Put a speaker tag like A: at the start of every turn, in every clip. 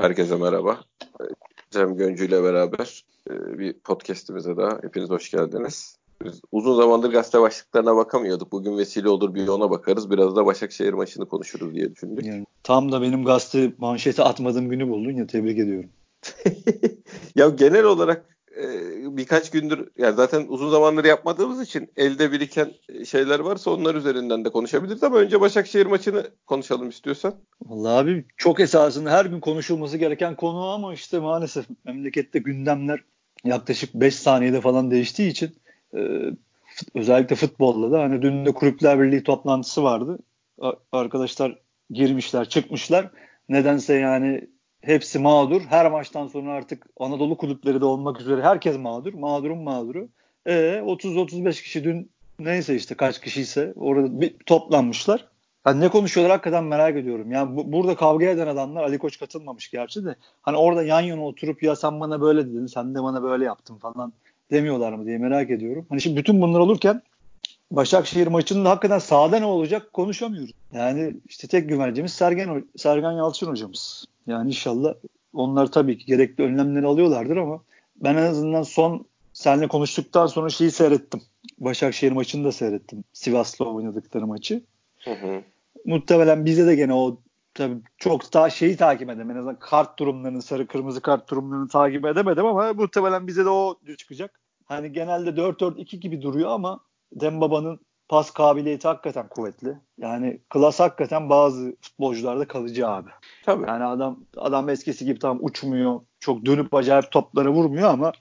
A: Herkese merhaba. Cem Göncü ile beraber e, bir podcastimize daha hepiniz hoş geldiniz. Biz uzun zamandır gazete başlıklarına bakamıyorduk. Bugün vesile olur bir ona bakarız. Biraz da Başakşehir maçını konuşuruz diye düşündük. Yani,
B: tam da benim gazete manşeti atmadığım günü buldun ya tebrik ediyorum.
A: ya genel olarak birkaç gündür yani zaten uzun zamandır yapmadığımız için elde biriken şeyler varsa onlar üzerinden de konuşabiliriz ama önce Başakşehir maçını konuşalım istiyorsan.
B: Vallahi abi çok esasında her gün konuşulması gereken konu ama işte maalesef memlekette gündemler yaklaşık 5 saniyede falan değiştiği için e, özellikle futbolda da hani dün de Kulüpler Birliği toplantısı vardı. Arkadaşlar girmişler, çıkmışlar. Nedense yani hepsi mağdur. Her maçtan sonra artık Anadolu kulüpleri de olmak üzere herkes mağdur. Mağdurun mağduru. E 30-35 kişi dün neyse işte kaç kişiyse orada bir toplanmışlar. Hani ne konuşuyorlar hakikaten merak ediyorum. Yani bu, burada kavga eden adamlar Ali Koç katılmamış gerçi de. Hani orada yan yana oturup ya sen bana böyle dedin sen de bana böyle yaptın falan demiyorlar mı diye merak ediyorum. Hani şimdi bütün bunlar olurken Başakşehir maçında hakikaten sahada ne olacak konuşamıyoruz. Yani işte tek güvencemiz Sergen, Sergen Yalçın hocamız. Yani inşallah onlar tabii ki gerekli önlemleri alıyorlardır ama ben en azından son seninle konuştuktan sonra şeyi seyrettim. Başakşehir maçını da seyrettim. Sivas'la oynadıkları maçı. Hı hı. Muhtemelen bize de gene o tabii çok daha şeyi takip edemedim. En azından kart durumlarını, sarı kırmızı kart durumlarını takip edemedim ama muhtemelen bize de o çıkacak. Hani genelde 4-4-2 gibi duruyor ama Dembaba'nın pas kabiliyeti hakikaten kuvvetli. Yani klas hakikaten bazı futbolcularda kalıcı abi. Tabii. Yani adam adam eskisi gibi tam uçmuyor. Çok dönüp acayip toplara vurmuyor ama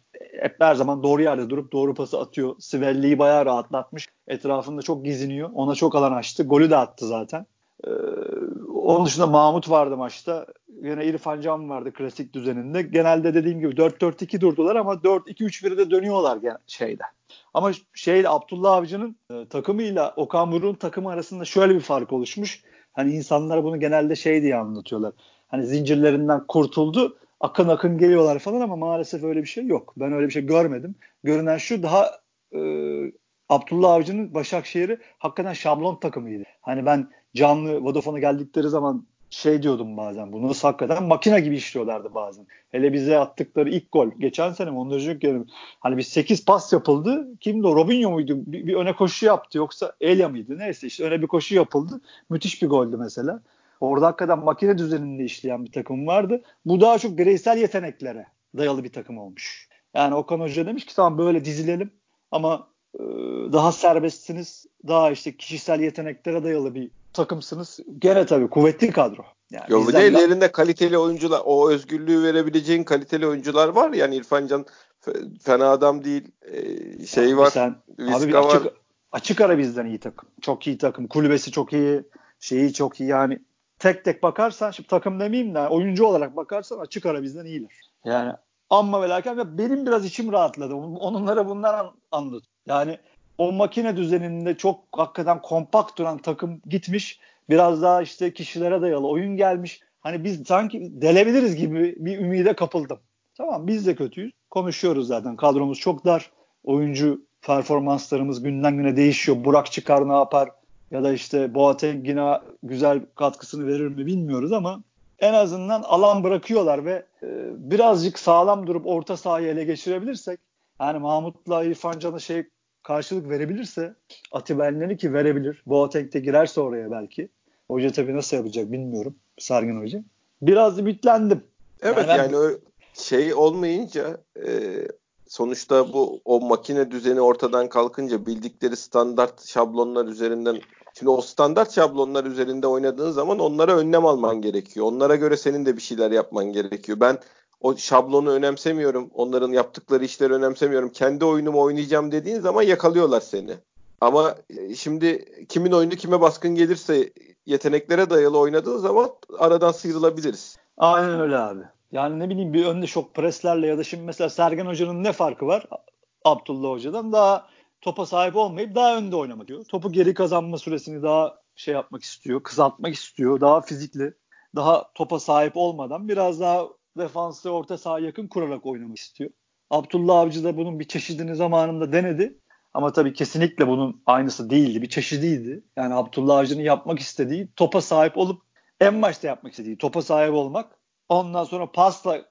B: hep her zaman doğru yerde durup doğru pası atıyor. Sivelli'yi bayağı rahatlatmış. Etrafında çok giziniyor. Ona çok alan açtı. Golü de attı zaten. Ee, onun dışında Mahmut vardı maçta. Yine İrfan Can vardı klasik düzeninde. Genelde dediğim gibi 4-4-2 durdular ama 4-2-3-1'de dönüyorlar şeyde. Ama şeyle Abdullah Avcı'nın e, takımıyla Okan Buruk'un takımı arasında şöyle bir fark oluşmuş. Hani insanlar bunu genelde şey diye anlatıyorlar. Hani zincirlerinden kurtuldu. Akın akın geliyorlar falan ama maalesef öyle bir şey yok. Ben öyle bir şey görmedim. Görünen şu daha e, Abdullah Avcı'nın Başakşehir'i hakikaten şablon takımıydı. Hani ben canlı Vodafone'a geldikleri zaman şey diyordum bazen bunu hakikaten makine gibi işliyorlardı bazen. Hele bize attıkları ilk gol geçen sene mi ondan önceki hani bir 8 pas yapıldı. Kimdi o? Robinho muydu? Bir, bir öne koşu yaptı yoksa Elia mıydı? Neyse işte öne bir koşu yapıldı. Müthiş bir goldü mesela. Orada hakikaten makine düzeninde işleyen bir takım vardı. Bu daha çok bireysel yeteneklere dayalı bir takım olmuş. Yani Okan Hoca demiş ki tamam böyle dizilelim ama daha serbestsiniz. Daha işte kişisel yeteneklere dayalı bir takımsınız. Gene tabii kuvvetli kadro.
A: Yani Yo bir de ellerinde kaliteli oyuncular, o özgürlüğü verebileceğin kaliteli oyuncular var. Yani İrfan Can fena adam değil. Ee, şey abi var. Sen,
B: abi bir açık, var. açık ara bizden iyi takım. Çok iyi takım. Kulübesi çok iyi. Şeyi çok iyi. Yani tek tek bakarsan şimdi takım demeyeyim de oyuncu olarak bakarsan açık ara bizden iyiler. Yani amma ve lakin benim biraz içim rahatladı. Onlara bunlar anladım. Yani o makine düzeninde çok hakikaten kompakt duran takım gitmiş. Biraz daha işte kişilere dayalı oyun gelmiş. Hani biz sanki delebiliriz gibi bir ümide kapıldım. Tamam biz de kötüyüz. Konuşuyoruz zaten. Kadromuz çok dar. Oyuncu performanslarımız günden güne değişiyor. Burak çıkar ne yapar? Ya da işte Boateng yine güzel katkısını verir mi bilmiyoruz ama en azından alan bırakıyorlar ve e, birazcık sağlam durup orta sahayı ele geçirebilirsek yani Mahmut'la İrfan Can'a şey karşılık verebilirse Atiba ki verebilir. Boateng de girerse oraya belki. Hoca tabii nasıl yapacak bilmiyorum. Sargın Hoca. Biraz ümitlendim.
A: Evet yani, yani şey olmayınca e, sonuçta bu o makine düzeni ortadan kalkınca bildikleri standart şablonlar üzerinden şimdi o standart şablonlar üzerinde oynadığın zaman onlara önlem alman gerekiyor. Onlara göre senin de bir şeyler yapman gerekiyor. Ben o şablonu önemsemiyorum. Onların yaptıkları işleri önemsemiyorum. Kendi oyunumu oynayacağım dediğin zaman yakalıyorlar seni. Ama e, şimdi kimin oyunu kime baskın gelirse yeteneklere dayalı oynadığın zaman aradan sıyrılabiliriz.
B: Aynen öyle abi. Yani ne bileyim bir önde şok preslerle ya da şimdi mesela Sergen Hoca'nın ne farkı var Abdullah Hoca'dan? Daha topa sahip olmayıp daha önde oynamak diyor. Topu geri kazanma süresini daha şey yapmak istiyor, kısaltmak istiyor. Daha fizikli, daha topa sahip olmadan biraz daha defansı orta saha yakın kurarak oynamak istiyor. Abdullah Avcı da bunun bir çeşidini zamanında denedi. Ama tabii kesinlikle bunun aynısı değildi. Bir çeşidiydi. Yani Abdullah Avcı'nın yapmak istediği topa sahip olup en başta yapmak istediği topa sahip olmak. Ondan sonra pasla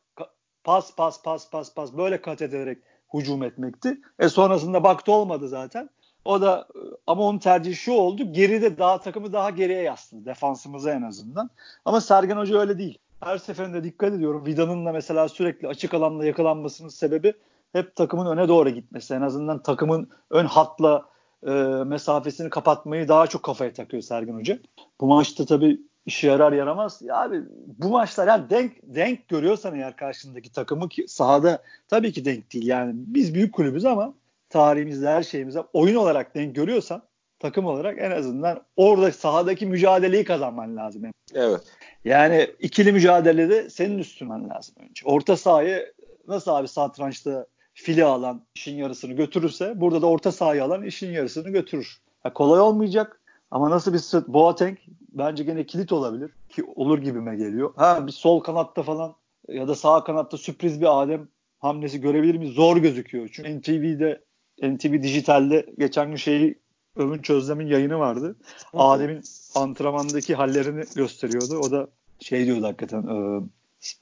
B: pas pas pas pas pas böyle kat ederek hücum etmekti. E sonrasında baktı olmadı zaten. O da ama onun tercihi şu oldu. Geride daha takımı daha geriye yasladı. Defansımıza en azından. Ama Sergen Hoca öyle değil. Her seferinde dikkat ediyorum. Vida'nın da mesela sürekli açık alanda yakalanmasının sebebi hep takımın öne doğru gitmesi. En azından takımın ön hatla e, mesafesini kapatmayı daha çok kafaya takıyor Sergen Hoca. Bu maçta tabii işe yarar yaramaz. Ya abi bu maçlar yani denk denk görüyorsan eğer karşındaki takımı ki sahada tabii ki denk değil. Yani biz büyük kulübüz ama tarihimizde her şeyimizde oyun olarak denk görüyorsan takım olarak en azından orada sahadaki mücadeleyi kazanman lazım.
A: Evet.
B: Yani ikili mücadelede senin üstünmen lazım önce. Orta sahayı nasıl abi satrançta fili alan işin yarısını götürürse burada da orta sahayı alan işin yarısını götürür. Ya kolay olmayacak ama nasıl bir Boateng bence gene kilit olabilir ki olur gibime geliyor. Ha bir sol kanatta falan ya da sağ kanatta sürpriz bir Adem hamlesi görebilir miyiz? Zor gözüküyor. Çünkü NTV'de NTV Dijital'de geçen gün şeyi Övünç Özlem'in yayını vardı. Adem'in antrenmandaki hallerini gösteriyordu. O da şey diyordu hakikaten e,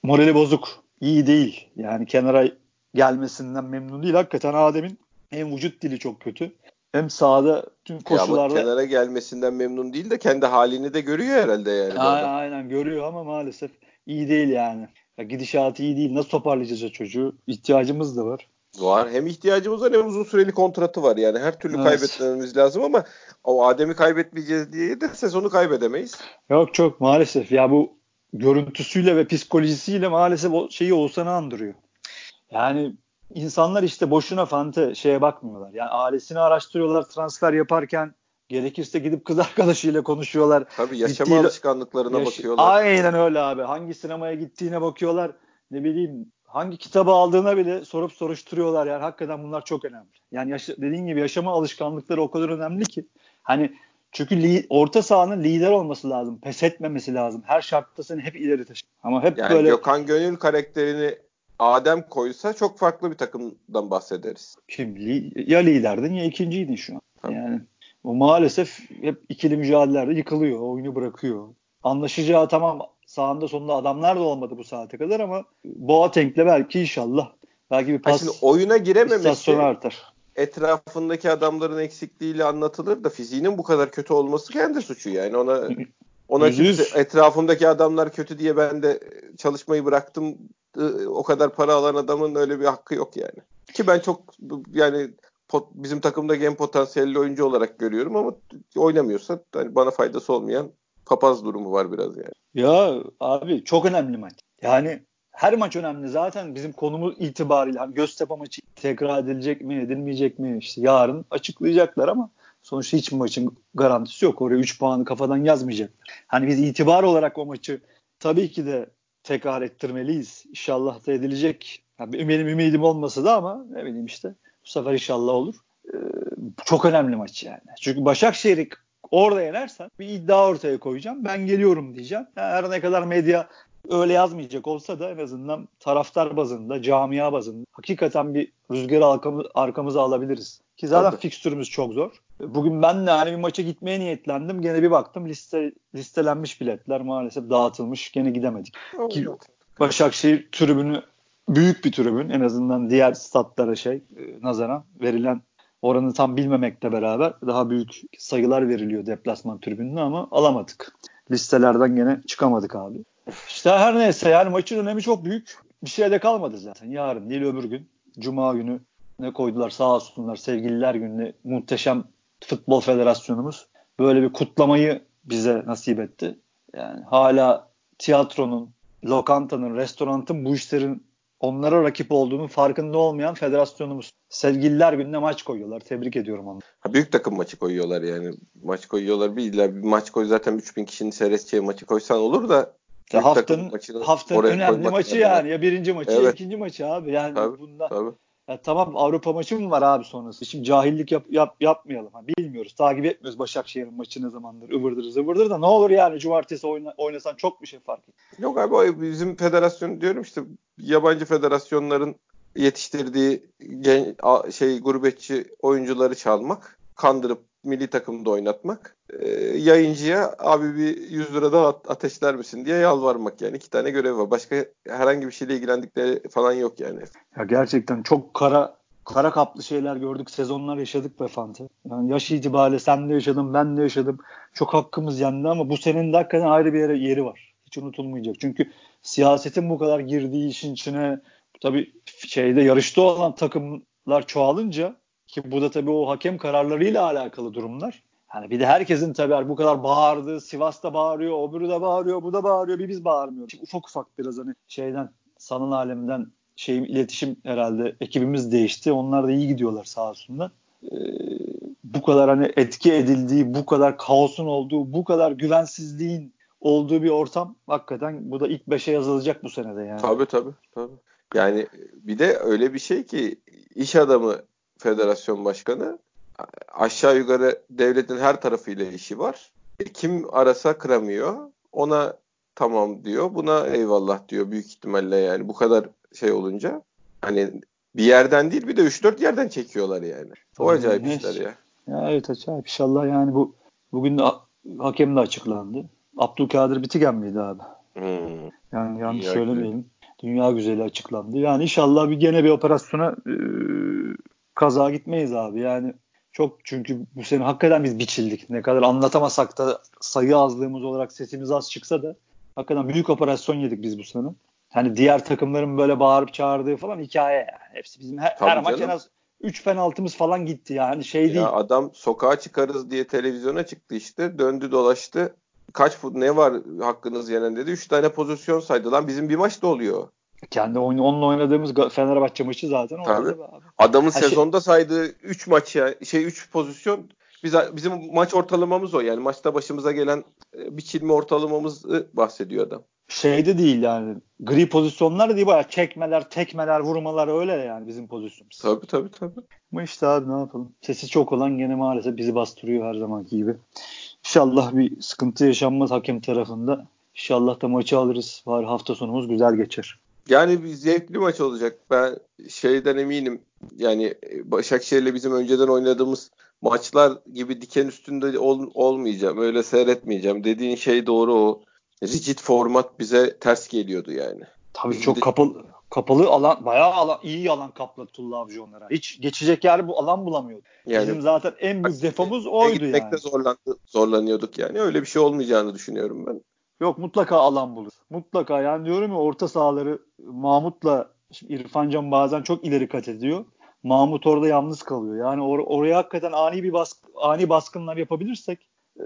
B: morali bozuk. iyi değil. Yani kenara gelmesinden memnun değil. Hakikaten Adem'in hem vücut dili çok kötü hem sahada tüm koşularda.
A: Ya kenara gelmesinden memnun değil de kendi halini de görüyor herhalde yani.
B: Aynen, aynen görüyor ama maalesef iyi değil yani. Ya gidişatı iyi değil. Nasıl toparlayacağız o çocuğu? İhtiyacımız da var.
A: Var. Hem ihtiyacımız var hem uzun süreli kontratı var. Yani her türlü evet. kaybetmemiz lazım ama o Adem'i kaybetmeyeceğiz diye de sezonu kaybedemeyiz.
B: Yok çok maalesef. Ya bu görüntüsüyle ve psikolojisiyle maalesef o şeyi Oğuzhan'ı andırıyor. Yani insanlar işte boşuna fante şeye bakmıyorlar. Yani ailesini araştırıyorlar transfer yaparken gerekirse gidip kız arkadaşıyla konuşuyorlar.
A: Tabii yaşama Gittiği,
B: alışkanlıklarına
A: yaş- bakıyorlar.
B: Aynen öyle abi. Hangi sinemaya gittiğine bakıyorlar. Ne bileyim hangi kitabı aldığına bile sorup soruşturuyorlar yani hakikaten bunlar çok önemli. Yani yaşa, dediğin gibi yaşama alışkanlıkları o kadar önemli ki hani çünkü li, orta sahanın lider olması lazım. Pes etmemesi lazım. Her şartta seni hep ileri taşır. Ama hep
A: yani
B: böyle
A: Gökhan Gönül karakterini Adem koysa çok farklı bir takımdan bahsederiz.
B: Kim? Li, ya liderdin ya ikinciydin şu an. Tabii. Yani o maalesef hep ikili mücadelelerde yıkılıyor. Oyunu bırakıyor. Anlaşacağı tamam sağında sonunda adamlar da olmadı bu saate kadar ama Boateng'le belki inşallah belki bir pas
A: Şimdi oyuna girememesi
B: artar.
A: etrafındaki adamların eksikliğiyle anlatılır da fiziğinin bu kadar kötü olması kendi suçu yani ona ona kimse, etrafımdaki adamlar kötü diye ben de çalışmayı bıraktım o kadar para alan adamın öyle bir hakkı yok yani. Ki ben çok yani pot, bizim takımda gen potansiyelli oyuncu olarak görüyorum ama oynamıyorsa hani bana faydası olmayan papaz durumu var biraz yani.
B: Ya abi çok önemli maç. Yani her maç önemli. Zaten bizim konumuz itibariyle hani Göztepe maçı tekrar edilecek mi, edilmeyecek mi işte yarın açıklayacaklar ama sonuçta hiç maçın garantisi yok. Oraya 3 puanı kafadan yazmayacaklar. Hani biz itibar olarak o maçı tabii ki de tekrar ettirmeliyiz. İnşallah da edilecek. Yani benim ümidim olmasa da ama ne bileyim işte bu sefer inşallah olur. Ee, çok önemli maç yani. Çünkü Başakşehir'i orada yenersen bir iddia ortaya koyacağım. Ben geliyorum diyeceğim. Yani her ne kadar medya öyle yazmayacak olsa da en azından taraftar bazında, camia bazında hakikaten bir rüzgarı arkamı, arkamıza alabiliriz. Ki zaten Tabii. fikstürümüz çok zor. Bugün ben de hani bir maça gitmeye niyetlendim. Gene bir baktım liste listelenmiş biletler maalesef dağıtılmış. Gene gidemedik. Ki Başakşehir tribünü büyük bir tribün. En azından diğer statlara şey e, nazaran verilen oranı tam bilmemekle beraber daha büyük sayılar veriliyor deplasman tribününe ama alamadık. Listelerden gene çıkamadık abi. İşte her neyse yani maçın önemi çok büyük. Bir şey de kalmadı zaten. Yarın değil öbür gün. Cuma günü ne koydular sağ olsunlar sevgililer gününe muhteşem futbol federasyonumuz böyle bir kutlamayı bize nasip etti. Yani hala tiyatronun, lokantanın, restoranın bu işlerin onlara rakip olduğunun farkında olmayan federasyonumuz. Sevgililer gününe maç koyuyorlar. Tebrik ediyorum onu.
A: Ha, büyük takım maçı koyuyorlar yani. Maç koyuyorlar. Bir, bir maç koy zaten 3000 kişinin seyredeceği maçı koysan olur da
B: ya haftanın haftanın önemli maçı yani. Ya birinci maçı evet. ikinci maçı abi. Yani tabii, bunda tabii. Ya tamam Avrupa maçı mı var abi sonrası? Şimdi cahillik yap, yap, yapmayalım. Ha, bilmiyoruz. Takip etmiyoruz Başakşehir'in maçı ne zamandır. Ivırdır zıvırdır da ne olur yani cumartesi oyna, oynasan çok bir şey fark ediyor.
A: Yok abi bizim federasyon diyorum işte yabancı federasyonların yetiştirdiği gen, şey gurbetçi oyuncuları çalmak, kandırıp milli takımda oynatmak. E, yayıncıya abi bir 100 lira daha ateşler misin diye yalvarmak yani. iki tane görev var. Başka herhangi bir şeyle ilgilendikleri falan yok yani.
B: Ya gerçekten çok kara kara kaplı şeyler gördük. Sezonlar yaşadık be Fante. Yani yaş itibariyle sen de yaşadın, ben de yaşadım. Çok hakkımız yendi ama bu senin de hakikaten ayrı bir yere, yeri var. Hiç unutulmayacak. Çünkü siyasetin bu kadar girdiği işin içine tabii şeyde yarışta olan takımlar çoğalınca ki bu da tabii o hakem kararlarıyla alakalı durumlar. Hani bir de herkesin tabii bu kadar bağırdığı, Sivas'ta bağırıyor, öbürü de bağırıyor, bu da bağırıyor, bir biz bağırmıyoruz. Ufak ufak biraz hani şeyden, sanal alemden şeyim iletişim herhalde ekibimiz değişti. Onlar da iyi gidiyorlar sağ olsunlar. Ee, bu kadar hani etki edildiği, bu kadar kaosun olduğu, bu kadar güvensizliğin olduğu bir ortam hakikaten bu da ilk beşe yazılacak bu senede yani.
A: Tabii tabii. tabii. Yani bir de öyle bir şey ki iş adamı federasyon başkanı aşağı yukarı devletin her tarafıyla işi var. E, kim arasa kıramıyor. Ona tamam diyor. Buna eyvallah diyor büyük ihtimalle yani. Bu kadar şey olunca hani bir yerden değil bir de 3-4 yerden çekiyorlar yani. O acayip evet. işler ya.
B: Ya evet acayip. İnşallah yani bu bugün de hakem de açıklandı. Abdülkadir Bitigen miydi abi? Hmm. Yani yanlış Dünya söylemeyelim. Güzeli. Dünya güzeli açıklandı. Yani inşallah bir gene bir operasyona e, kaza gitmeyiz abi. Yani çok çünkü bu sene hakikaten biz biçildik. Ne kadar anlatamasak da sayı azlığımız olarak sesimiz az çıksa da hakikaten büyük operasyon yedik biz bu sene. Hani diğer takımların böyle bağırıp çağırdığı falan hikaye yani. Hepsi bizim her, her maç en az 3 penaltımız falan gitti yani şey ya değil.
A: Adam sokağa çıkarız diye televizyona çıktı işte döndü dolaştı. Kaç fut ne var hakkınız yenen dedi. 3 tane pozisyon saydı lan bizim bir maç da oluyor.
B: Kendi oyunu, onunla oynadığımız Fenerbahçe maçı zaten
A: Tabii. Abi. Adamın ha, şey- sezonda şey... saydığı 3 maç ya şey 3 pozisyon biz bizim maç ortalamamız o yani maçta başımıza gelen e, biçilme ortalamamızı bahsediyor adam
B: şeyde değil yani. Gri pozisyonlar değil bayağı çekmeler, tekmeler, vurmalar öyle yani bizim pozisyonumuz.
A: Tabii tabii tabii.
B: Ama işte abi ne yapalım. Sesi çok olan gene maalesef bizi bastırıyor her zamanki gibi. İnşallah bir sıkıntı yaşanmaz hakem tarafında. İnşallah da maçı alırız. Var hafta sonumuz güzel geçer.
A: Yani bir zevkli maç olacak. Ben şeyden eminim. Yani Başakşehir'le bizim önceden oynadığımız maçlar gibi diken üstünde ol, olmayacağım. Öyle seyretmeyeceğim. Dediğin şey doğru o rigid format bize ters geliyordu yani.
B: Tabii çok kapalı kapalı alan bayağı alan iyi alan kapladı Tulla Avcı onlara. Hiç geçecek yer bu alan bulamıyordu. Yani, Bizim zaten en büyük defomuz oydu yani.
A: Gitmekte zorlandı, zorlanıyorduk yani. Öyle bir şey olmayacağını düşünüyorum ben.
B: Yok mutlaka alan bulur. Mutlaka yani diyorum ya orta sahaları Mahmut'la İrfan Can bazen çok ileri kat ediyor. Mahmut orada yalnız kalıyor. Yani or- oraya hakikaten ani bir baskı, ani baskınlar yapabilirsek e,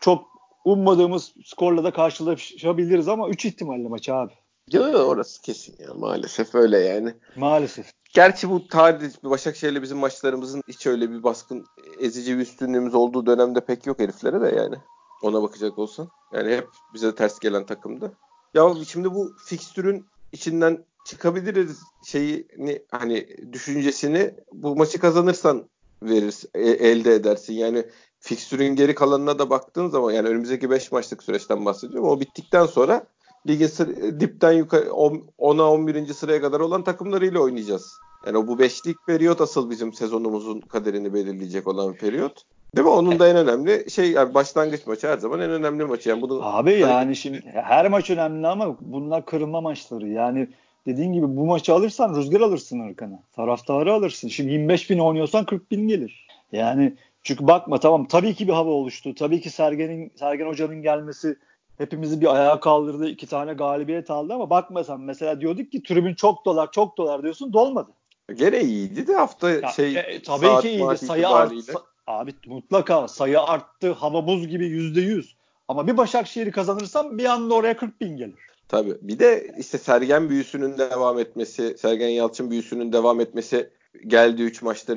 B: çok ummadığımız skorla da karşılaşabiliriz ama 3 ihtimalle maç abi.
A: Yok yok orası kesin ya maalesef öyle yani.
B: Maalesef.
A: Gerçi bu tarih Başakşehir'le bizim maçlarımızın hiç öyle bir baskın ezici bir üstünlüğümüz olduğu dönemde pek yok heriflere de yani. Ona bakacak olsan. Yani hep bize ters gelen takımda. Ya şimdi bu fikstürün içinden çıkabiliriz şeyini hani düşüncesini bu maçı kazanırsan verir e, elde edersin. Yani fikstürün geri kalanına da baktığın zaman yani önümüzdeki 5 maçlık süreçten bahsediyorum. O bittikten sonra ligin sır, dipten yukarı 10'a 11. sıraya kadar olan takımlarıyla oynayacağız. Yani o bu beşlik periyot asıl bizim sezonumuzun kaderini belirleyecek olan periyot. Değil mi? Onun da en önemli şey yani başlangıç maçı her zaman en önemli maçı. Yani bunu
B: Abi yani şimdi her maç önemli ama bunlar kırılma maçları. Yani dediğin gibi bu maçı alırsan rüzgar alırsın arkana. Taraftarı alırsın. Şimdi 25 bin oynuyorsan 40 bin gelir. Yani çünkü bakma tamam tabii ki bir hava oluştu. Tabii ki Sergen'in Sergen Hoca'nın gelmesi hepimizi bir ayağa kaldırdı. iki tane galibiyet aldı ama bakma sen mesela diyorduk ki tribün çok dolar çok dolar diyorsun dolmadı.
A: Gene iyiydi de hafta ya, şey
B: e, tabii ki iyiydi. Sayı arttı. Abi mutlaka sayı arttı. Hava buz gibi yüzde yüz. Ama bir Başakşehir'i kazanırsam bir anda oraya 40 bin gelir.
A: Tabii. Bir de işte Sergen büyüsünün devam etmesi, Sergen Yalçın büyüsünün devam etmesi geldi 3 maçta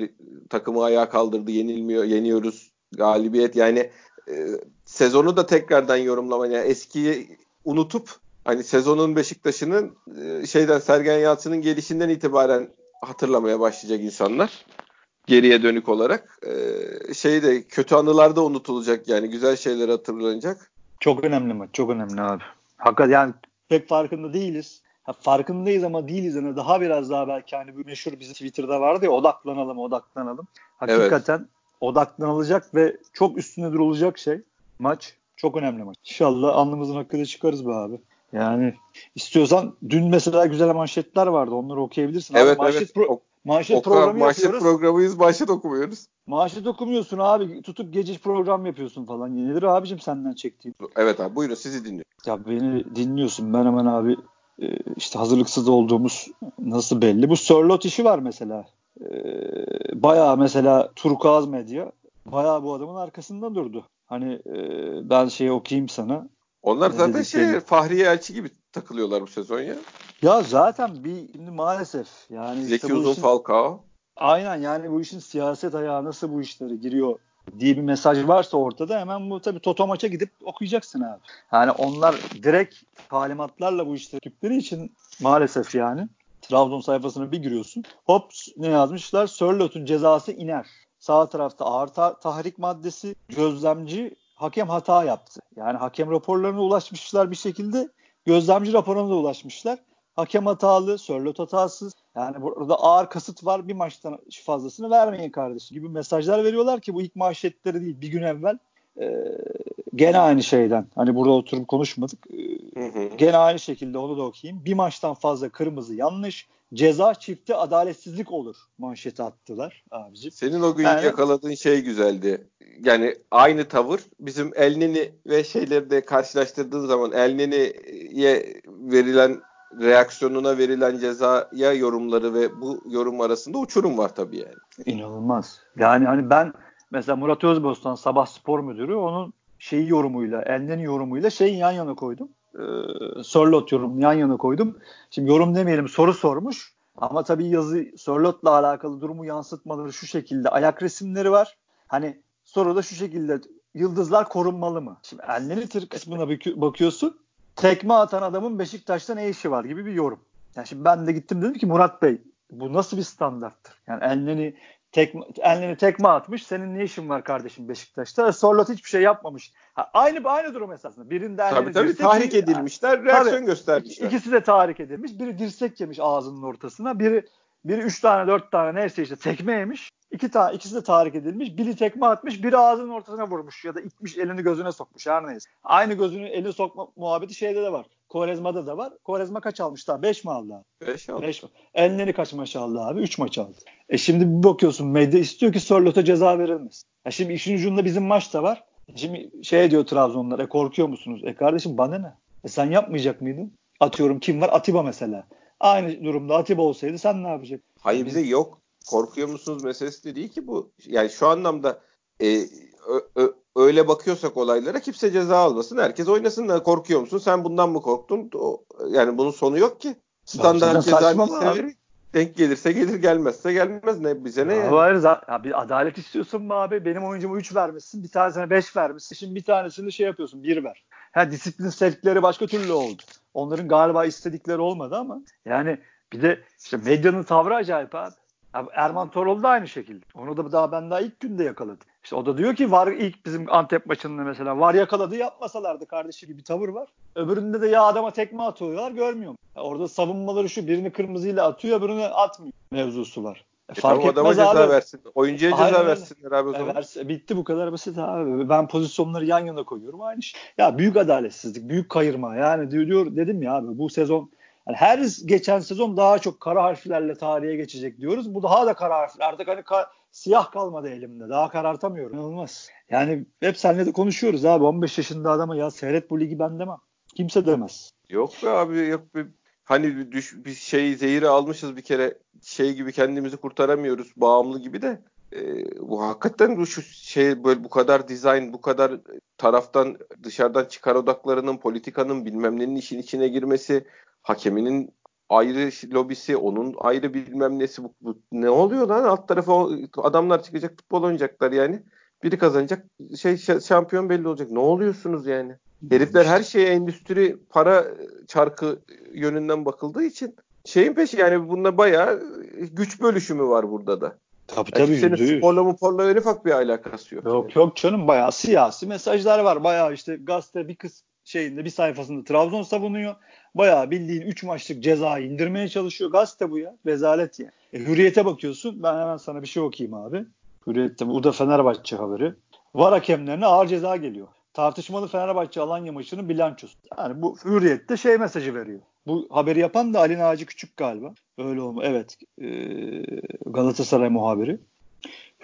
A: takımı ayağa kaldırdı. Yenilmiyor, yeniyoruz. Galibiyet yani e, sezonu da tekrardan yorumlama yani eskiyi unutup hani sezonun Beşiktaş'ının e, şeyden Sergen Yalçın'ın gelişinden itibaren hatırlamaya başlayacak insanlar geriye dönük olarak e, şey de kötü anılar da unutulacak yani güzel şeyler hatırlanacak.
B: Çok önemli maç çok önemli abi. Hakikaten yani pek farkında değiliz. Ha, farkındayız ama değiliz. Yani daha biraz daha belki hani bu meşhur bizim Twitter'da vardı ya odaklanalım odaklanalım. Hakikaten evet. odaklanılacak ve çok üstüne durulacak şey maç. Çok önemli maç. İnşallah alnımızın hakkında çıkarız be abi. Yani istiyorsan dün mesela güzel manşetler vardı. Onları okuyabilirsin.
A: Evet
B: abi, manşet
A: evet.
B: Pro- manşet
A: o
B: programı
A: manşet
B: yapıyoruz.
A: programıyız manşet okumuyoruz.
B: Manşet okumuyorsun abi. Tutup gece program yapıyorsun falan. Nedir abicim senden çektiğim?
A: Evet abi buyurun sizi dinliyorum.
B: Ya beni dinliyorsun. Ben hemen abi e, işte hazırlıksız olduğumuz nasıl belli. Bu Sörlot işi var mesela. E, bayağı mesela Turkuaz Medya bayağı bu adamın arkasında durdu. Hani e, ben şeyi okuyayım sana.
A: Onlar
B: Ne
A: zaten şey. Fahriye Elçi gibi takılıyorlar bu sezon ya.
B: Ya zaten bir şimdi maalesef yani işte
A: Zeki
B: bu
A: Uzun
B: işin-
A: Falcao.
B: Aynen yani bu işin siyaset ayağı nasıl bu işlere giriyor diye bir mesaj varsa ortada hemen bu tabii Toto maça gidip okuyacaksın abi. Yani onlar direkt talimatlarla bu işleri yaptıkları için maalesef yani Trabzon sayfasına bir giriyorsun. Hop ne yazmışlar? Sörlot'un cezası iner. Sağ tarafta ağır ta- tahrik maddesi gözlemci hakem hata yaptı. Yani hakem raporlarına ulaşmışlar bir şekilde gözlemci raporuna da ulaşmışlar. Hakem hatalı, Sörlot hatasız. Yani burada ağır kasıt var bir maçtan fazlasını vermeyin kardeşim gibi mesajlar veriyorlar ki bu ilk manşetleri değil bir gün evvel e, gene aynı şeyden. Hani burada oturup konuşmadık. E,
A: Hı hı.
B: gene aynı şekilde onu da okuyayım. Bir maçtan fazla kırmızı yanlış. Ceza çifti adaletsizlik olur manşeti attılar abicim.
A: Senin o gün
B: Yani-
A: yakaladığın şey güzeldi. Yani aynı tavır bizim Elneni ve şeyleri de karşılaştırdığın zaman Elneni'ye verilen reaksiyonuna verilen cezaya yorumları ve bu yorum arasında uçurum var tabii yani.
B: İnanılmaz. Yani hani ben mesela Murat Özbostan Sabah Spor Müdürü onun şeyi yorumuyla, Elneni yorumuyla şeyi yan yana koydum. Ee, Sörlot yorum yan yana koydum. Şimdi yorum demeyelim soru sormuş. Ama tabii yazı Sörlot'la alakalı durumu yansıtmaları şu şekilde. Ayak resimleri var. Hani soruda şu şekilde yıldızlar korunmalı mı? Şimdi Elneni tır kısmına bakı- bakıyorsun. Tekme atan adamın Beşiktaş'ta ne işi var gibi bir yorum. Yani şimdi ben de gittim dedim ki Murat Bey bu nasıl bir standarttır? Yani Elneni tekme, Elneni tekme atmış. Senin ne işin var kardeşim Beşiktaş'ta? Sorlot hiçbir şey yapmamış. Ha, aynı aynı durum esasında. Birinde
A: Tabii tabii
B: dirsek
A: tahrik edilmişler, reaksiyon
B: Tabii.
A: göstermişler.
B: İkisi de tahrik edilmiş. Biri dirsek yemiş ağzının ortasına. Biri biri üç tane dört tane neyse işte tekme yemiş. İki tane ikisi de tahrik edilmiş. Biri tekme atmış, biri ağzının ortasına vurmuş ya da itmiş elini gözüne sokmuş her neyse. Aynı gözünü elini sokma muhabbeti şeyde de var. Korezma'da da var. Korezma kaç almış daha? 5 mi aldı abi?
A: Beş aldı.
B: 5 mi? Elleri kaç maç aldı abi? 3 maç aldı. E şimdi bir bakıyorsun medya istiyor ki Sörlot'a ceza verilmesin. Ya şimdi işin ucunda bizim maç da var. Şimdi şey diyor Trabzonlar e korkuyor musunuz? E kardeşim bana ne? E sen yapmayacak mıydın? Atıyorum kim var? Atiba mesela. Aynı durumda Atiba olsaydı sen ne yapacaksın?
A: Hayır
B: Biz-
A: bir de yok. Korkuyor musunuz meselesi de değil ki bu. Yani şu anlamda e, ö- ö- öyle bakıyorsak olaylara kimse ceza almasın. Herkes oynasın. da Korkuyor musun? Sen bundan mı korktun? O, yani bunun sonu yok ki. Standart ceza verir. Denk gelirse gelir gelmezse gelmez. Ne bize ne
B: Ya
A: yani?
B: hayır, ya bir adalet istiyorsun mu abi? Benim oyuncuma 3 vermişsin. Bir tanesine 5 vermişsin. Şimdi bir tanesini şey yapıyorsun 1 ver. Ha disiplin sevkleri başka türlü oldu. Onların galiba istedikleri olmadı ama yani bir de işte medyanın tavrı acayip abi. Abi Erman Toroğlu da aynı şekilde. Onu da daha ben daha ilk günde yakaladım. İşte o da diyor ki var ilk bizim Antep maçında mesela var yakaladı yapmasalardı kardeşi gibi bir tavır var. Öbüründe de ya adama tekme atıyorlar görmüyor. Ya orada savunmaları şu birini kırmızıyla atıyor öbürünü atmıyor mevzusu var. E,
A: E tamam adama ceza versin. Oyuncuya ceza
B: Aynen
A: versinler abi o
B: E,
A: zaman.
B: verse- bitti bu kadar basit abi. Ben pozisyonları yan yana koyuyorum aynı şey. Ya büyük adaletsizlik, büyük kayırma. Yani diyor, diyor dedim ya abi bu sezon yani her geçen sezon daha çok kara harflerle tarihe geçecek diyoruz. Bu daha da kara harfler. Artık hani ka- siyah kalmadı elimde. Daha karartamıyorum. İnanılmaz. Yani hep seninle de konuşuyoruz abi. 15 yaşında adama ya seyret bu ligi ben demem. Kimse demez.
A: Yok be abi yok be. Hani düş, bir şey zehiri almışız bir kere şey gibi kendimizi kurtaramıyoruz bağımlı gibi de e, bu hakikaten bu şu şey böyle bu kadar dizayn bu kadar taraftan dışarıdan çıkar odaklarının politikanın bilmem nenin işin içine girmesi hakeminin ayrı lobisi onun ayrı bilmem nesi bu, bu ne oluyor lan alt tarafa adamlar çıkacak futbol oynayacaklar yani biri kazanacak şey şa- şampiyon belli olacak ne oluyorsunuz yani Herifler her şeye endüstri para çarkı yönünden bakıldığı için şeyin peşi yani bunda bayağı güç bölüşümü var burada da.
B: Tabii
A: Yani
B: tabii.
A: senin sporla muporla en ufak bir alakası yok.
B: Yok yok canım bayağı siyasi mesajlar var. Bayağı işte gazete bir kız şeyinde bir sayfasında Trabzon savunuyor. Bayağı bildiğin 3 maçlık cezayı indirmeye çalışıyor. Gazete bu ya. Rezalet ya. E, hürriyete bakıyorsun. Ben hemen sana bir şey okuyayım abi. Hürriyet'te bu da Fenerbahçe haberi. Var hakemlerine ağır ceza geliyor. Tartışmalı Fenerbahçe Alanya maçının bilançosu. Yani bu Hürriyet'te şey mesajı veriyor. Bu haberi yapan da Ali Naci Küçük galiba. Öyle olma. Evet. Ee, Galatasaray muhabiri.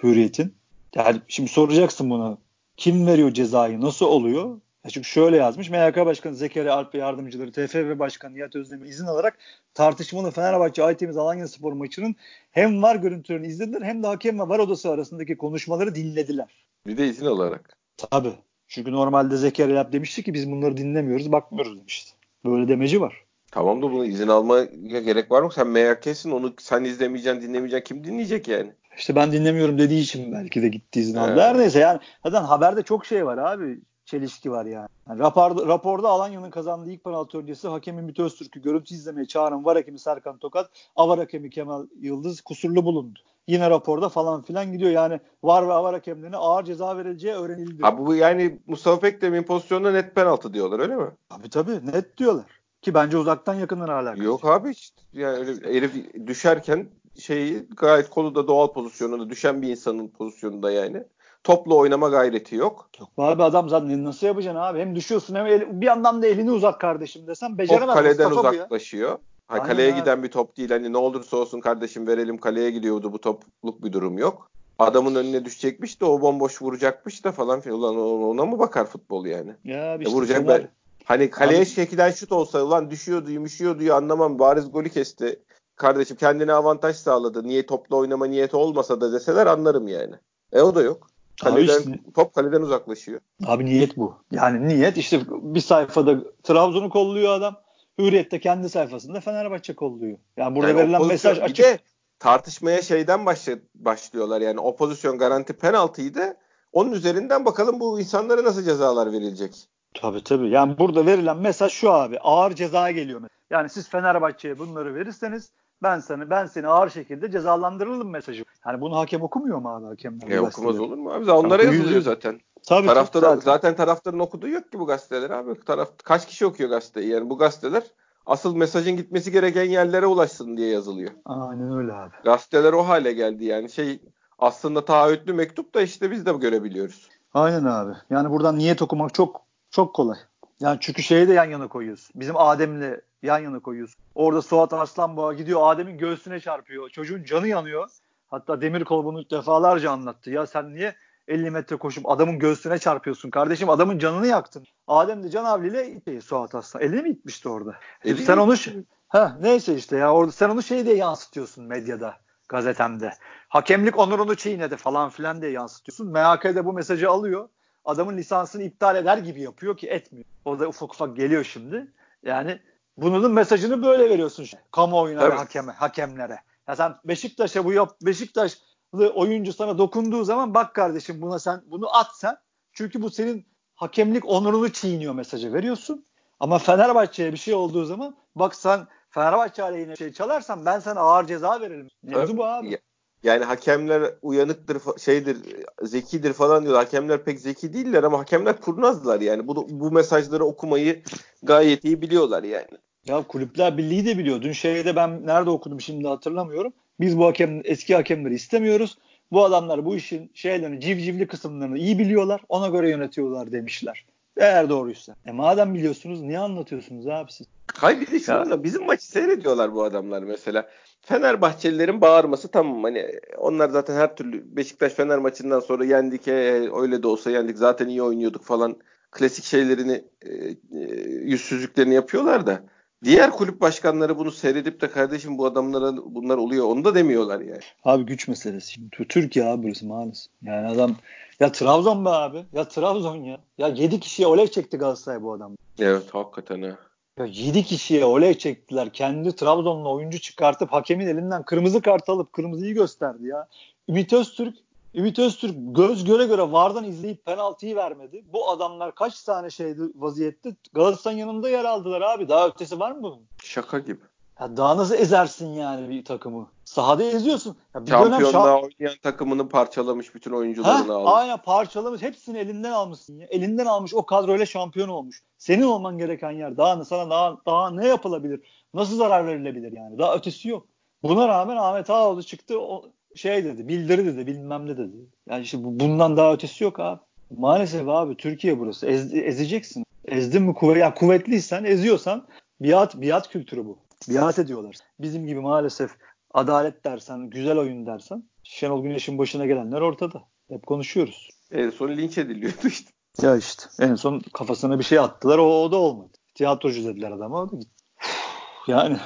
B: Hürriyet'in. Yani şimdi soracaksın buna. Kim veriyor cezayı? Nasıl oluyor? Çünkü şöyle yazmış. MHK Başkanı Zekeriya Alp ve yardımcıları TFF Başkanı Nihat Özdemir izin alarak tartışmalı Fenerbahçe Aytemiz Alanya Spor maçının hem var görüntülerini izlediler hem de hakem ve var odası arasındaki konuşmaları dinlediler.
A: Bir de izin alarak.
B: Tabii. Çünkü normalde Zekeriya Alp demişti ki biz bunları dinlemiyoruz, bakmıyoruz demişti. Böyle demeci var.
A: Tamam da bunu izin almaya gerek var mı? Sen MHK'sin onu sen izlemeyeceksin, dinlemeyeceksin. Kim dinleyecek yani?
B: İşte ben dinlemiyorum dediği için belki de gitti izin aldı. Her neyse yani zaten haberde çok şey var abi çelişki var yani. yani raporda, raporda Alanya'nın kazandığı ilk penaltı öncesi hakemin Ümit Öztürk'ü görüntü izlemeye çağıran var hakemi Serkan Tokat, avar hakemi Kemal Yıldız kusurlu bulundu. Yine raporda falan filan gidiyor. Yani var ve avar hakemlerine ağır ceza verileceği öğrenildi.
A: Abi bu yani Mustafa Pekdemir'in pozisyonunda net penaltı diyorlar öyle mi?
B: Abi tabii net diyorlar. Ki bence uzaktan yakından alakalı.
A: Yok abi hiç yani öyle herif düşerken şeyi gayet kolu da doğal pozisyonunda düşen bir insanın pozisyonunda yani topla oynama gayreti yok.
B: Yok abi adam zaten nasıl yapacaksın abi? Hem düşüyorsun hem el, bir yandan da elini uzat kardeşim desem beceremez.
A: Top kaleden Mustafa uzaklaşıyor. Ha, kaleye abi. giden bir top değil. Hani ne olursa olsun kardeşim verelim kaleye gidiyordu. Bu topluk bir durum yok. Adamın önüne düşecekmiş de o bomboş vuracakmış da falan filan. Ulan ona mı bakar futbol yani?
B: Ya e,
A: vuracak ben. Hani kaleye abi. çekilen şut olsa ulan düşüyordu, yumuşuyordu ya anlamam. Bariz golü kesti. Kardeşim kendine avantaj sağladı. Niye topla oynama niyeti olmasa da deseler anlarım yani. E o da yok. Kaleden, işte, top kaleden uzaklaşıyor.
B: Abi niyet bu. Yani niyet işte bir sayfada Trabzon'u kolluyor adam. Hürriyet'te kendi sayfasında Fenerbahçe kolluyor. Yani burada yani verilen mesaj açık. De
A: tartışmaya şeyden başla, başlıyorlar. Yani o pozisyon garanti penaltıydı. Onun üzerinden bakalım bu insanlara nasıl cezalar verilecek.
B: Tabii tabii. Yani burada verilen mesaj şu abi. Ağır ceza geliyor. Yani siz Fenerbahçe'ye bunları verirseniz ben seni ben seni ağır şekilde cezalandırırım mesajı. Yani bunu hakem okumuyor mu abi hakemler?
A: Ya okumaz olur mu abi? Onlara ya, yazılıyor zaten. Tabii, Taraftar, zaten. zaten taraftarın okuduğu yok ki bu gazeteler abi. Taraf, kaç kişi okuyor gazeteyi? Yani bu gazeteler asıl mesajın gitmesi gereken yerlere ulaşsın diye yazılıyor.
B: Aynen öyle abi.
A: Gazeteler o hale geldi yani şey aslında taahhütlü mektup da işte biz de görebiliyoruz.
B: Aynen abi. Yani buradan niyet okumak çok çok kolay. Yani çünkü şeyi de yan yana koyuyorsun. Bizim Adem'le yan yana koyuyorsun. Orada Suat Arslanboğa gidiyor Adem'in göğsüne çarpıyor. Çocuğun canı yanıyor. Hatta Demir Kol bunu defalarca anlattı. Ya sen niye 50 metre koşup adamın göğsüne çarpıyorsun kardeşim adamın canını yaktın. Adem de can avliyle Suat Aslan. Eli mi itmişti orada? E, sen onu ha neyse işte ya orada sen onu şey diye yansıtıyorsun medyada gazetemde. Hakemlik onurunu çiğnedi falan filan diye yansıtıyorsun. MHK'de bu mesajı alıyor. Adamın lisansını iptal eder gibi yapıyor ki etmiyor. O da ufak ufak geliyor şimdi. Yani bunun mesajını böyle veriyorsun kamuoyuna Tabii. ve hakeme, hakemlere. Ya sen Beşiktaş'a bu yap Beşiktaşlı oyuncu sana dokunduğu zaman bak kardeşim buna sen bunu at sen. Çünkü bu senin hakemlik onurunu çiğniyor mesajı veriyorsun. Ama Fenerbahçe'ye bir şey olduğu zaman bak sen Fenerbahçe aleyhine şey çalarsan ben sana ağır ceza veririm. Ne bu abi.
A: Yani hakemler uyanıktır, şeydir, zekidir falan diyor. Hakemler pek zeki değiller ama hakemler kurnazlar yani. Bu bu mesajları okumayı gayet iyi biliyorlar yani.
B: Ya kulüpler birliği de biliyor. Dün şeyde ben nerede okudum şimdi hatırlamıyorum. Biz bu hakem eski hakemleri istemiyoruz. Bu adamlar bu işin şeylerini civcivli kısımlarını iyi biliyorlar. Ona göre yönetiyorlar demişler. Eğer doğruysa. E madem biliyorsunuz niye anlatıyorsunuz abi siz?
A: Hayır bir de şu anda bizim maçı seyrediyorlar bu adamlar mesela. Fenerbahçelilerin bağırması tamam hani onlar zaten her türlü Beşiktaş Fener maçından sonra yendik e, öyle de olsa yendik zaten iyi oynuyorduk falan klasik şeylerini e, e, yüzsüzlüklerini yapıyorlar da diğer kulüp başkanları bunu seyredip de kardeşim bu adamlara bunlar oluyor onu da demiyorlar yani.
B: Abi güç meselesi. Şimdi Türkiye abi burası maalesef. Yani adam ya Trabzon be abi. Ya Trabzon ya. Ya 7 kişiye olay çekti Galatasaray bu adam.
A: Evet hakikaten ha.
B: Ya 7 kişiye olay çektiler. Kendi Trabzon'la oyuncu çıkartıp hakemin elinden kırmızı kart alıp kırmızıyı gösterdi ya. Ümit Öztürk Ümit Öztürk göz göre göre vardan izleyip penaltıyı vermedi. Bu adamlar kaç tane şeydi vaziyette Galatasaray'ın yanında yer aldılar abi. Daha ötesi var mı bunun?
A: Şaka gibi.
B: Ya daha nasıl ezersin yani bir takımı? Sahada eziyorsun. Ya
A: bir Şampiyonluğa şamp- oynayan takımını parçalamış bütün oyuncularını almış.
B: Aynen parçalamış. Hepsini elinden almışsın ya. Elinden almış o kadroyla şampiyon olmuş. Senin olman gereken yer. Daha sana daha, daha ne yapılabilir? Nasıl zarar verilebilir yani? Daha ötesi yok. Buna rağmen Ahmet Ağaoğlu çıktı. O, şey dedi, bildiri dedi, bilmem ne dedi. Yani işte bu, bundan daha ötesi yok abi. Maalesef abi Türkiye burası. Ez, ezeceksin. Ezdin mi kuvvet, ya kuvvetliysen, eziyorsan biat biat kültürü bu. Biat ediyorlar. Bizim gibi maalesef adalet dersen, güzel oyun dersen Şenol Güneş'in başına gelenler ortada. Hep konuşuyoruz.
A: En son linç ediliyordu işte.
B: Ya işte en son kafasına bir şey attılar o, o da olmadı. Tiyatrocu dediler adama o da gitti. Yani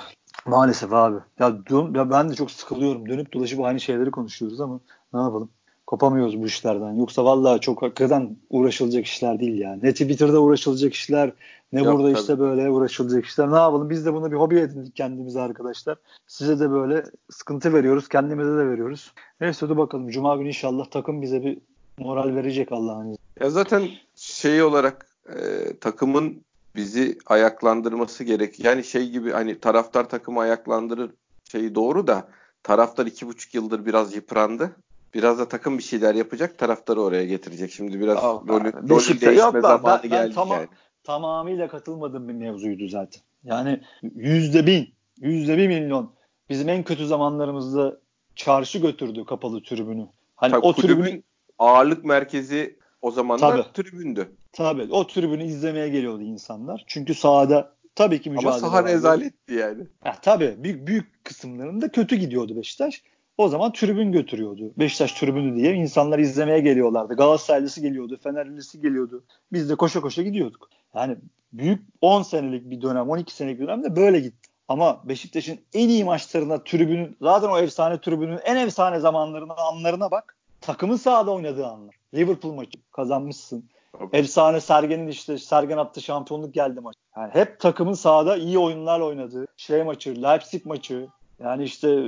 B: maalesef abi. Ya, diyorum, ya ben de çok sıkılıyorum. Dönüp dolaşıp aynı şeyleri konuşuyoruz ama ne yapalım? Kopamıyoruz bu işlerden. Yoksa vallahi çok hakikaten uğraşılacak işler değil yani. Ne Twitter'da uğraşılacak işler, ne Yok, burada tabii. işte böyle uğraşılacak işler. Ne yapalım? Biz de bunu bir hobi edindik kendimize arkadaşlar. Size de böyle sıkıntı veriyoruz. Kendimize de veriyoruz. Neyse hadi bakalım. Cuma günü inşallah takım bize bir moral verecek Allah'ın izniyle.
A: Ya zaten şey olarak e, takımın bizi ayaklandırması gerek. Yani şey gibi hani taraftar takımı ayaklandırır şeyi doğru da taraftar iki buçuk yıldır biraz yıprandı. Biraz da takım bir şeyler yapacak taraftarı oraya getirecek. Şimdi biraz Aa, rolü, rolü değişme yok, zamanı ben, geldi ben
B: tamam,
A: yani.
B: Tamamıyla katılmadığım bir mevzuydu zaten. Yani yüzde bin, yüzde bir milyon bizim en kötü zamanlarımızda çarşı götürdü kapalı tribünü.
A: Hani Tabii, o tribün ağırlık merkezi o zamanlar tabii, tribündü.
B: Tabii o tribünü izlemeye geliyordu insanlar. Çünkü sahada tabii ki mücadele
A: Ama saha rezaletti yani.
B: Ya, tabii büyük, büyük kısımlarında kötü gidiyordu Beşiktaş. O zaman tribün götürüyordu. Beşiktaş tribünü diye insanlar izlemeye geliyorlardı. Galatasaraylısı geliyordu, Fenerlisi geliyordu. Biz de koşa koşa gidiyorduk. Yani büyük 10 senelik bir dönem, 12 senelik bir dönemde böyle gitti. Ama Beşiktaş'ın en iyi maçlarında tribünün, zaten o efsane tribünün en efsane zamanlarına, anlarına bak. Takımın sahada oynadığı anlar. Liverpool maçı kazanmışsın. Okay. Efsane Sergen'in işte Sergen attı şampiyonluk geldi maç. Yani hep takımın sahada iyi oyunlar oynadığı şey maçı, Leipzig maçı. Yani işte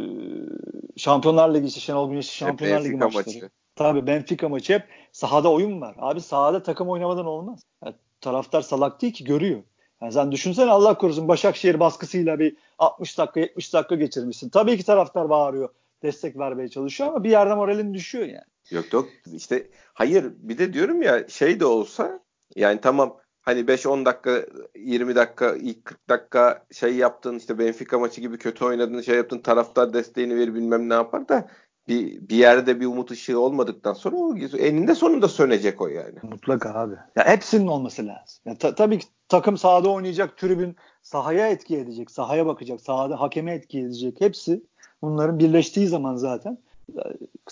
B: Şampiyonlar Ligi işte Şenol Güneş'i Şampiyonlar Ligi maçları. Maçı. Tabii Benfica maçı hep sahada oyun var. Abi sahada takım oynamadan olmaz. Yani taraftar salak değil ki görüyor. Yani sen düşünsene Allah korusun Başakşehir baskısıyla bir 60 dakika 70 dakika geçirmişsin. Tabii ki taraftar bağırıyor. Destek vermeye çalışıyor ama bir yerde moralin düşüyor yani.
A: Yok yok işte hayır bir de diyorum ya şey de olsa yani tamam hani 5-10 dakika 20 dakika ilk 40 dakika şey yaptın işte Benfica maçı gibi kötü oynadın şey yaptın taraftar desteğini ver bilmem ne yapar da bir, bir yerde bir umut ışığı olmadıktan sonra o eninde sonunda sönecek o yani.
B: Mutlaka abi. Ya hepsinin olması lazım. Ya ta, tabii ki takım sahada oynayacak, tribün sahaya etki edecek, sahaya bakacak, sahada hakeme etki edecek. Hepsi bunların birleştiği zaman zaten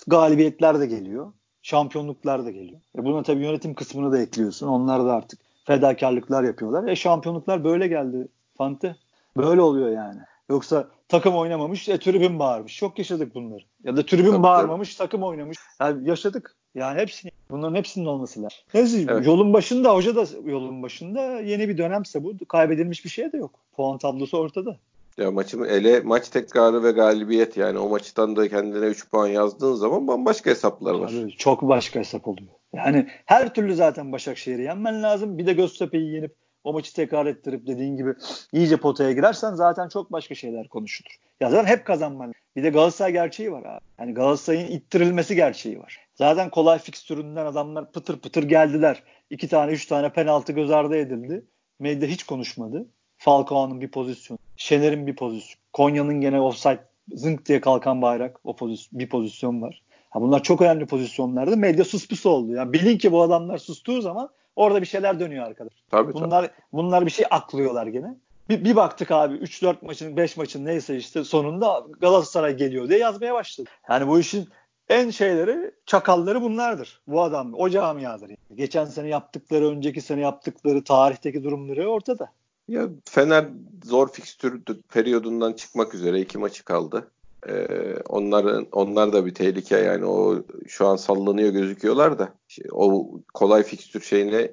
B: galibiyetler de geliyor. Şampiyonluklar da geliyor. E buna tabii yönetim kısmını da ekliyorsun. Onlar da artık fedakarlıklar yapıyorlar. E şampiyonluklar böyle geldi Fante. Böyle oluyor yani. Yoksa takım oynamamış, e, tribün bağırmış. Çok yaşadık bunları. Ya da tribün tabii, bağırmamış, tabii. takım oynamış. Yani yaşadık. Yani hepsini, bunların hepsinin olması lazım. Neyse evet. yolun başında, hoca da yolun başında yeni bir dönemse bu. Kaybedilmiş bir şey de yok. Puan tablosu ortada.
A: Ya maçın ele maç tekrarı ve galibiyet yani o maçtan da kendine 3 puan yazdığın zaman bambaşka hesaplar var. Tabii,
B: çok başka hesap oluyor. Yani her türlü zaten Başakşehir'i yenmen lazım. Bir de Göztepe'yi yenip o maçı tekrar ettirip dediğin gibi iyice potaya girersen zaten çok başka şeyler konuşulur. Ya zaten hep kazanman. Bir de Galatasaray gerçeği var abi. Yani Galatasaray'ın ittirilmesi gerçeği var. Zaten kolay fikstüründen adamlar pıtır pıtır geldiler. İki tane, üç tane penaltı göz ardı edildi. Medya hiç konuşmadı. Falcao'nun bir pozisyonu, Şener'in bir pozisyon, Konya'nın gene offside zınk diye kalkan bayrak o pozisyon, bir pozisyon var. Ha bunlar çok önemli pozisyonlardı. Medya suspus oldu. Yani bilin ki bu adamlar sustuğu zaman orada bir şeyler dönüyor arkadaş. Tabii, bunlar tabii. bunlar bir şey aklıyorlar gene. Bir, bir baktık abi 3-4 maçın 5 maçın neyse işte sonunda Galatasaray geliyor diye yazmaya başladı. Yani bu işin en şeyleri çakalları bunlardır. Bu adam o camiadır. Yani. Geçen sene yaptıkları, önceki sene yaptıkları, tarihteki durumları ortada.
A: Ya Fener zor fikstür periyodundan çıkmak üzere iki maçı kaldı. Ee, onların onlar da bir tehlike yani o şu an sallanıyor gözüküyorlar da şey, o kolay fikstür şeyine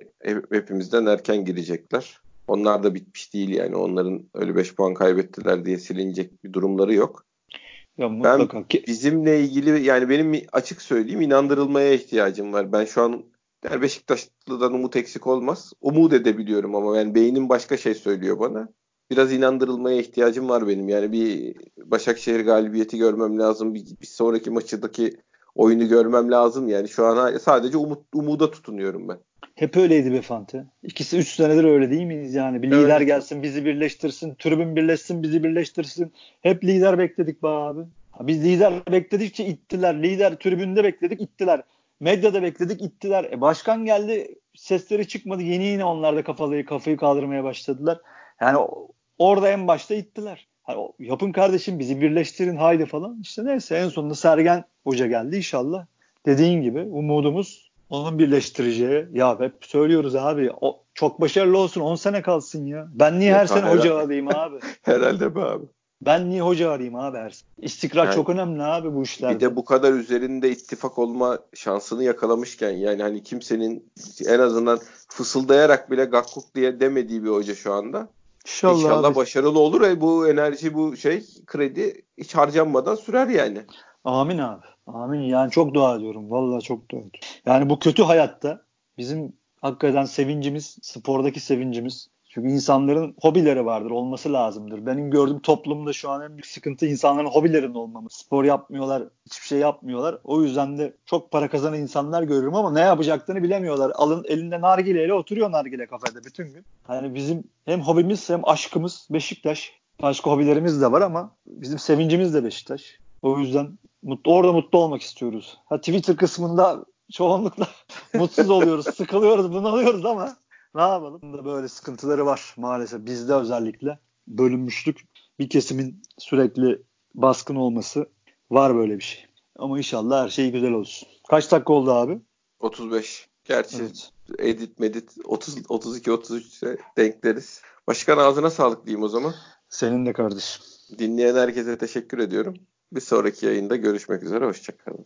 A: hepimizden erken girecekler. Onlar da bitmiş değil yani onların öyle 5 puan kaybettiler diye silinecek bir durumları yok. Ya mutlaka. Ben bizimle ilgili yani benim açık söyleyeyim inandırılmaya ihtiyacım var. Ben şu an yani Beşiktaşlı'dan umut eksik olmaz. Umut edebiliyorum ama yani beynim başka şey söylüyor bana. Biraz inandırılmaya ihtiyacım var benim. Yani bir Başakşehir galibiyeti görmem lazım. Bir, bir sonraki maçındaki oyunu görmem lazım. Yani şu an sadece umut, umuda tutunuyorum ben.
B: Hep öyleydi be Fante. İkisi üç senedir öyle değil miyiz yani? Bir lider evet. gelsin bizi birleştirsin, tribün birleşsin bizi birleştirsin. Hep lider bekledik be abi. Biz lider bekledikçe ittiler. Lider tribünde bekledik ittiler. Medyada bekledik ittiler. E başkan geldi sesleri çıkmadı. Yeni yeni onlar da kafayı, kafayı kaldırmaya başladılar. Yani orada en başta ittiler. Hani yapın kardeşim bizi birleştirin haydi falan. İşte neyse en sonunda Sergen Hoca geldi inşallah. Dediğin gibi umudumuz onun birleştireceği. Ya hep söylüyoruz abi o, çok başarılı olsun 10 sene kalsın ya. Ben niye Yok, her sene herhalde. hoca arayayım abi?
A: herhalde be abi.
B: Ben niye hoca arayayım abi her sene? İstikrar yani, çok önemli abi bu işlerde.
A: Bir de bu kadar üzerinde ittifak olma şansını yakalamışken yani hani kimsenin en azından fısıldayarak bile gakkuk diye demediği bir hoca şu anda. İnşallah, İnşallah başarılı olur ve bu enerji bu şey kredi hiç harcanmadan sürer yani.
B: Amin abi. Amin. Yani çok dua ediyorum. Vallahi çok dua ediyorum. Yani bu kötü hayatta bizim hakikaten sevincimiz, spordaki sevincimiz. Çünkü insanların hobileri vardır, olması lazımdır. Benim gördüğüm toplumda şu an en büyük sıkıntı insanların hobilerinin olmaması. Spor yapmıyorlar, hiçbir şey yapmıyorlar. O yüzden de çok para kazanan insanlar görüyorum ama ne yapacaklarını bilemiyorlar. Alın elinde nargileyle oturuyor nargile kafede bütün gün. Hani bizim hem hobimiz hem aşkımız Beşiktaş. Başka hobilerimiz de var ama bizim sevincimiz de Beşiktaş. O yüzden mutlu, orada mutlu olmak istiyoruz. Ha, Twitter kısmında çoğunlukla mutsuz oluyoruz, sıkılıyoruz, bunalıyoruz ama ne yapalım? Da böyle sıkıntıları var maalesef. Bizde özellikle bölünmüşlük, bir kesimin sürekli baskın olması var böyle bir şey. Ama inşallah her şey güzel olsun. Kaç dakika oldu abi?
A: 35. Gerçi evet. edit medit 30 32 33 denkleriz. Başkan ağzına sağlık diyeyim o zaman.
B: Senin de kardeşim.
A: Dinleyen herkese teşekkür ediyorum. Bir sonraki yayında görüşmek üzere. Hoşçakalın.